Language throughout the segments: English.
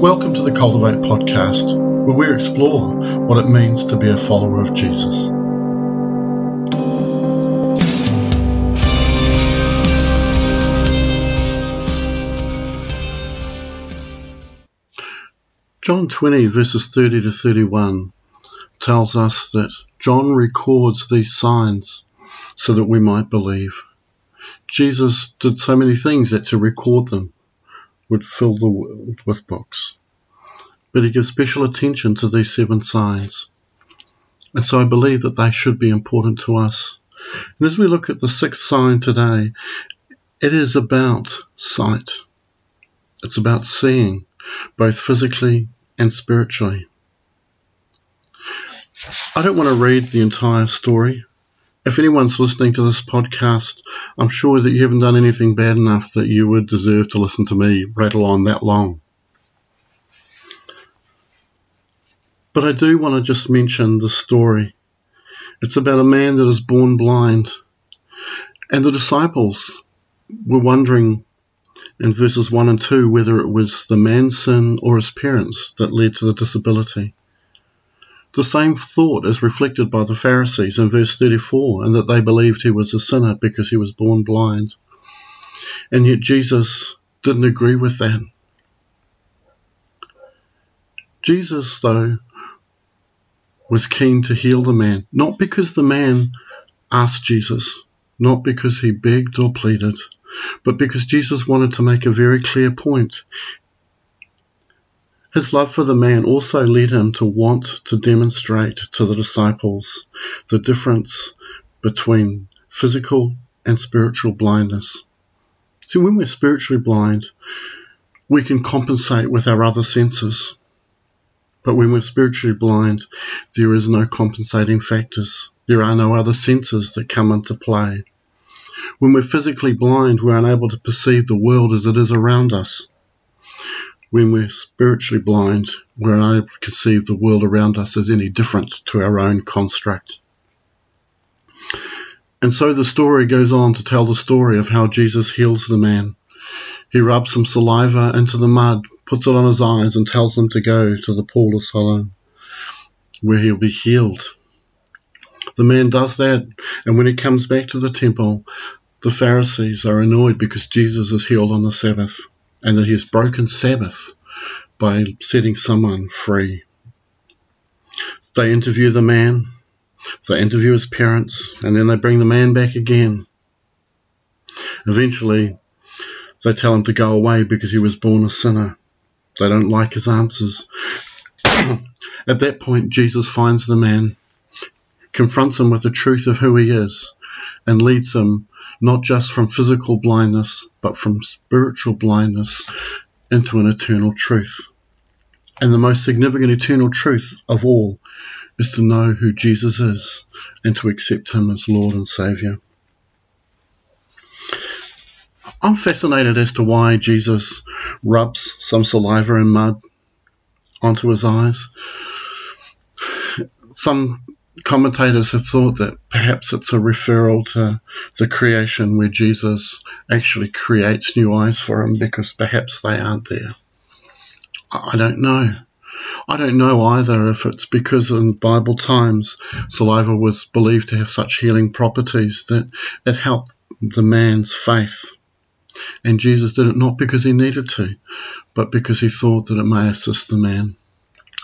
Welcome to the Cultivate podcast, where we explore what it means to be a follower of Jesus. John 20, verses 30 to 31, tells us that John records these signs so that we might believe. Jesus did so many things that to record them would fill the world with books. But he gives special attention to these seven signs. And so I believe that they should be important to us. And as we look at the sixth sign today, it is about sight. It's about seeing, both physically and spiritually. I don't want to read the entire story if anyone's listening to this podcast, I'm sure that you haven't done anything bad enough that you would deserve to listen to me rattle on that long. But I do want to just mention the story. It's about a man that is born blind. And the disciples were wondering in verses 1 and 2 whether it was the man's sin or his parents that led to the disability. The same thought is reflected by the Pharisees in verse 34, and that they believed he was a sinner because he was born blind. And yet Jesus didn't agree with that. Jesus, though, was keen to heal the man, not because the man asked Jesus, not because he begged or pleaded, but because Jesus wanted to make a very clear point. His love for the man also led him to want to demonstrate to the disciples the difference between physical and spiritual blindness. See, when we're spiritually blind, we can compensate with our other senses. But when we're spiritually blind, there is no compensating factors. There are no other senses that come into play. When we're physically blind, we're unable to perceive the world as it is around us. When we're spiritually blind, we're unable to conceive the world around us as any different to our own construct. And so the story goes on to tell the story of how Jesus heals the man. He rubs some saliva into the mud, puts it on his eyes, and tells him to go to the pool of Siloam, where he'll be healed. The man does that, and when he comes back to the temple, the Pharisees are annoyed because Jesus is healed on the Sabbath and that he has broken Sabbath by setting someone free. They interview the man, they interview his parents, and then they bring the man back again. Eventually, they tell him to go away because he was born a sinner. They don't like his answers. At that point, Jesus finds the man, confronts him with the truth of who he is, and leads him not just from physical blindness, but from spiritual blindness into an eternal truth. And the most significant eternal truth of all is to know who Jesus is and to accept Him as Lord and Saviour. I'm fascinated as to why Jesus rubs some saliva and mud onto his eyes. Some commentators have thought that perhaps it's a referral to the creation where Jesus actually creates new eyes for him because perhaps they aren't there. I don't know. I don't know either if it's because in Bible times saliva was believed to have such healing properties that it helped the man's faith. And Jesus did it not because he needed to, but because he thought that it may assist the man.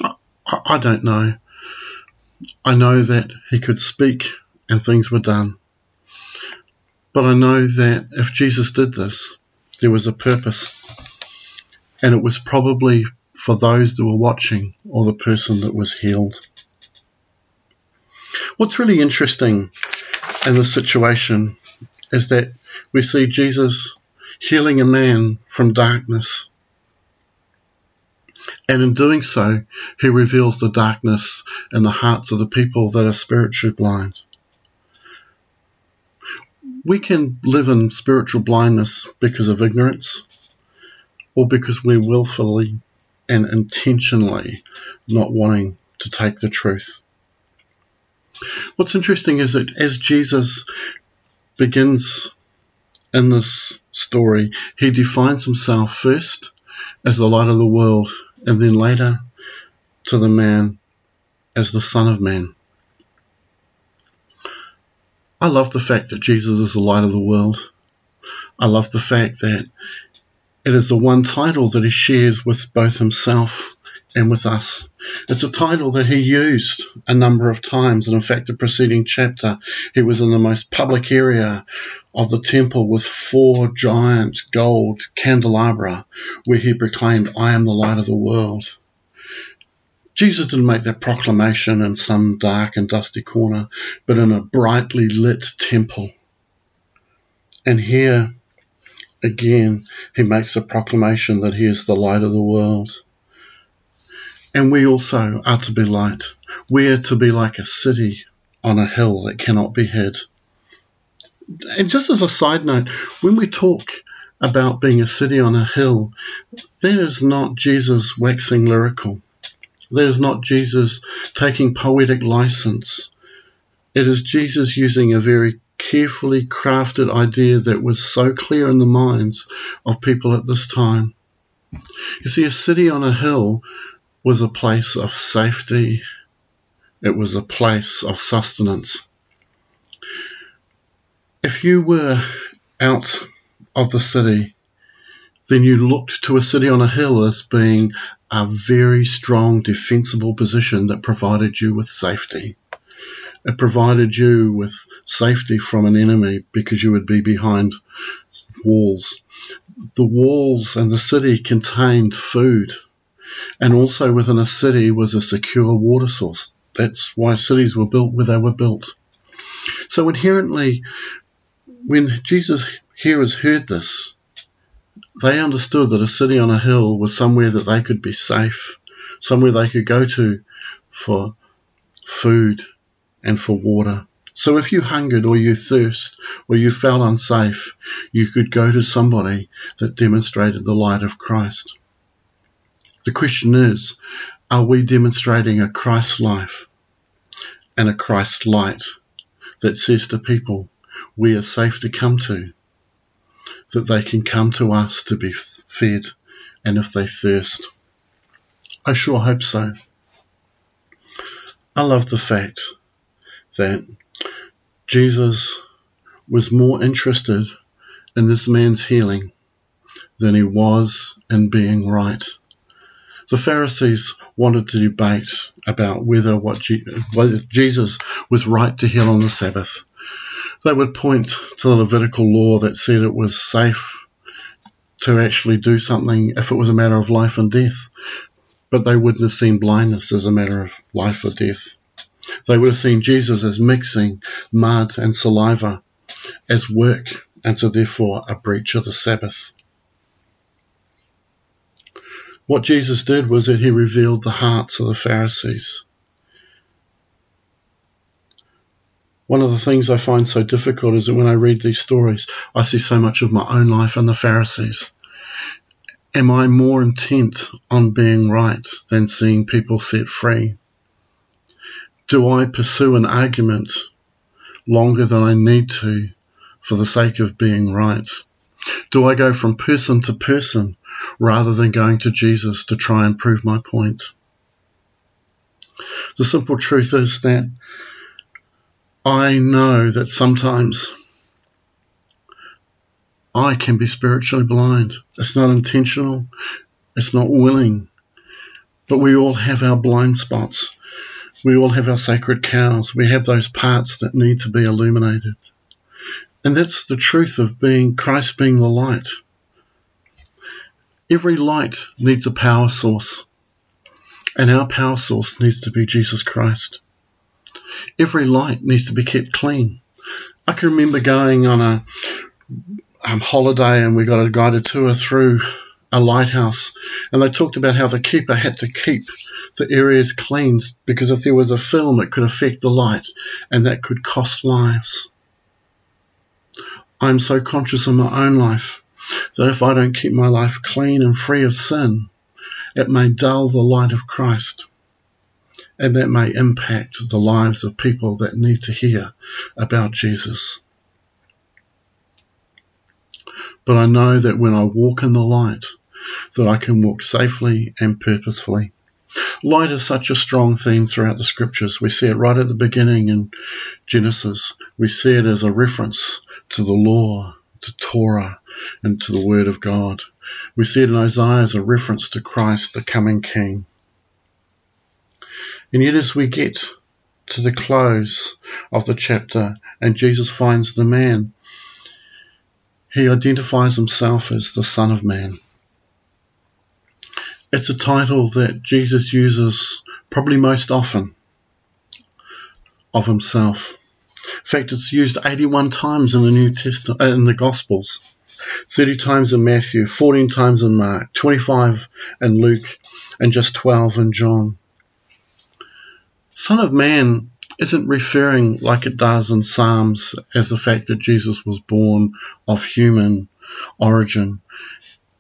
I, I don't know. I know that he could speak and things were done. But I know that if Jesus did this, there was a purpose. And it was probably for those that were watching or the person that was healed. What's really interesting in this situation is that we see Jesus healing a man from darkness and in doing so, he reveals the darkness in the hearts of the people that are spiritually blind. We can live in spiritual blindness because of ignorance or because we're willfully and intentionally not wanting to take the truth. What's interesting is that as Jesus begins in this story, he defines himself first as the light of the world and then later to the man as the Son of Man. I love the fact that Jesus is the light of the world. I love the fact that it is the one title that he shares with both himself and with us. It's a title that he used a number of times, and in fact, the preceding chapter, he was in the most public area of the temple with four giant gold candelabra where he proclaimed, I am the light of the world. Jesus didn't make that proclamation in some dark and dusty corner, but in a brightly lit temple. And here, again, he makes a proclamation that he is the light of the world. And we also are to be light. We are to be like a city on a hill that cannot be hid. And just as a side note, when we talk about being a city on a hill, that is not Jesus waxing lyrical. That is not Jesus taking poetic license. It is Jesus using a very carefully crafted idea that was so clear in the minds of people at this time. You see, a city on a hill was a place of safety, it was a place of sustenance. If you were out of the city, then you looked to a city on a hill as being a very strong defensible position that provided you with safety. It provided you with safety from an enemy because you would be behind walls. The walls and the city contained food and also within a city was a secure water source. That's why cities were built where they were built. So inherently, when Jesus hearers heard this, they understood that a city on a hill was somewhere that they could be safe, somewhere they could go to for food and for water. So if you hungered or you thirst or you felt unsafe, you could go to somebody that demonstrated the light of Christ. The question is, are we demonstrating a Christ life and a Christ light that says to people, we are safe to come to, that they can come to us to be fed, and if they thirst? I sure hope so. I love the fact that Jesus was more interested in this man's healing than he was in being right. The Pharisees wanted to debate about whether what Je- whether Jesus was right to heal on the Sabbath. They would point to the Levitical law that said it was safe to actually do something if it was a matter of life and death, but they wouldn't have seen blindness as a matter of life or death. They would have seen Jesus as mixing mud and saliva as work, and so therefore a breach of the Sabbath. What Jesus did was that he revealed the hearts of the Pharisees. One of the things I find so difficult is that when I read these stories, I see so much of my own life and the Pharisees. Am I more intent on being right than seeing people set free? Do I pursue an argument longer than I need to for the sake of being right? Do I go from person to person rather than going to Jesus to try and prove my point? The simple truth is that I know that sometimes I can be spiritually blind. It's not intentional, it's not willing, but we all have our blind spots. We all have our sacred cows. We have those parts that need to be illuminated. And that's the truth of being Christ being the light. Every light needs a power source, and our power source needs to be Jesus Christ. Every light needs to be kept clean. I can remember going on a um, holiday and we got a guided tour through a lighthouse, and they talked about how the keeper had to keep the areas clean because if there was a film, it could affect the light, and that could cost lives. I'm so conscious of my own life that if I don't keep my life clean and free of sin, it may dull the light of Christ. And that may impact the lives of people that need to hear about Jesus. But I know that when I walk in the light, that I can walk safely and purposefully. Light is such a strong theme throughout the scriptures. We see it right at the beginning in Genesis. We see it as a reference to the law, to Torah, and to the Word of God. We see it in Isaiah as a reference to Christ, the coming King. And yet, as we get to the close of the chapter and Jesus finds the man, he identifies himself as the Son of Man. It's a title that Jesus uses probably most often of himself. In fact, it's used 81 times in the New Testament, uh, in the Gospels, 30 times in Matthew, 14 times in Mark, 25 in Luke, and just 12 in John. Son of Man isn't referring like it does in Psalms as the fact that Jesus was born of human origin.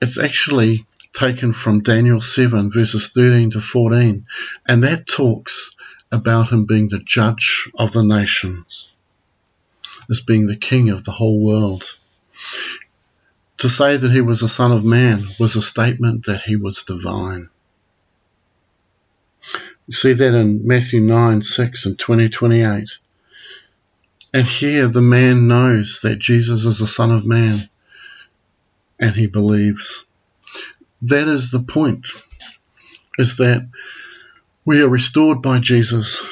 It's actually taken from Daniel 7, verses 13 to 14, and that talks about him being the judge of the nations, as being the king of the whole world. To say that he was a son of man was a statement that he was divine. You see that in Matthew 9, 6 and 20, 28. And here the man knows that Jesus is the Son of Man and he believes. That is the point, is that we are restored by Jesus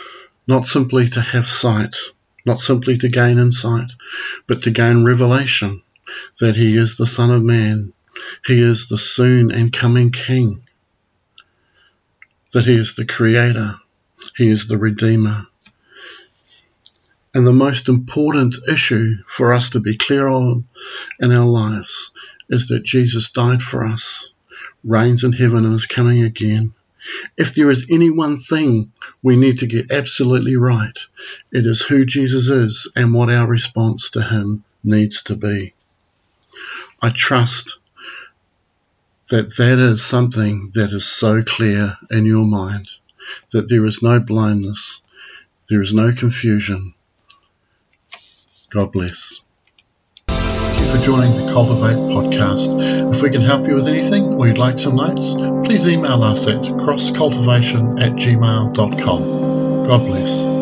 not simply to have sight, not simply to gain insight, but to gain revelation that he is the Son of Man. He is the soon and coming King that He is the Creator, He is the Redeemer. And the most important issue for us to be clear on in our lives is that Jesus died for us, reigns in heaven, and is coming again. If there is any one thing we need to get absolutely right, it is who Jesus is and what our response to Him needs to be. I trust that that is something that is so clear in your mind that there is no blindness, there is no confusion. God bless. Thank you for joining the Cultivate podcast. If we can help you with anything or you'd like some notes, please email us at crosscultivation at gmail.com. God bless.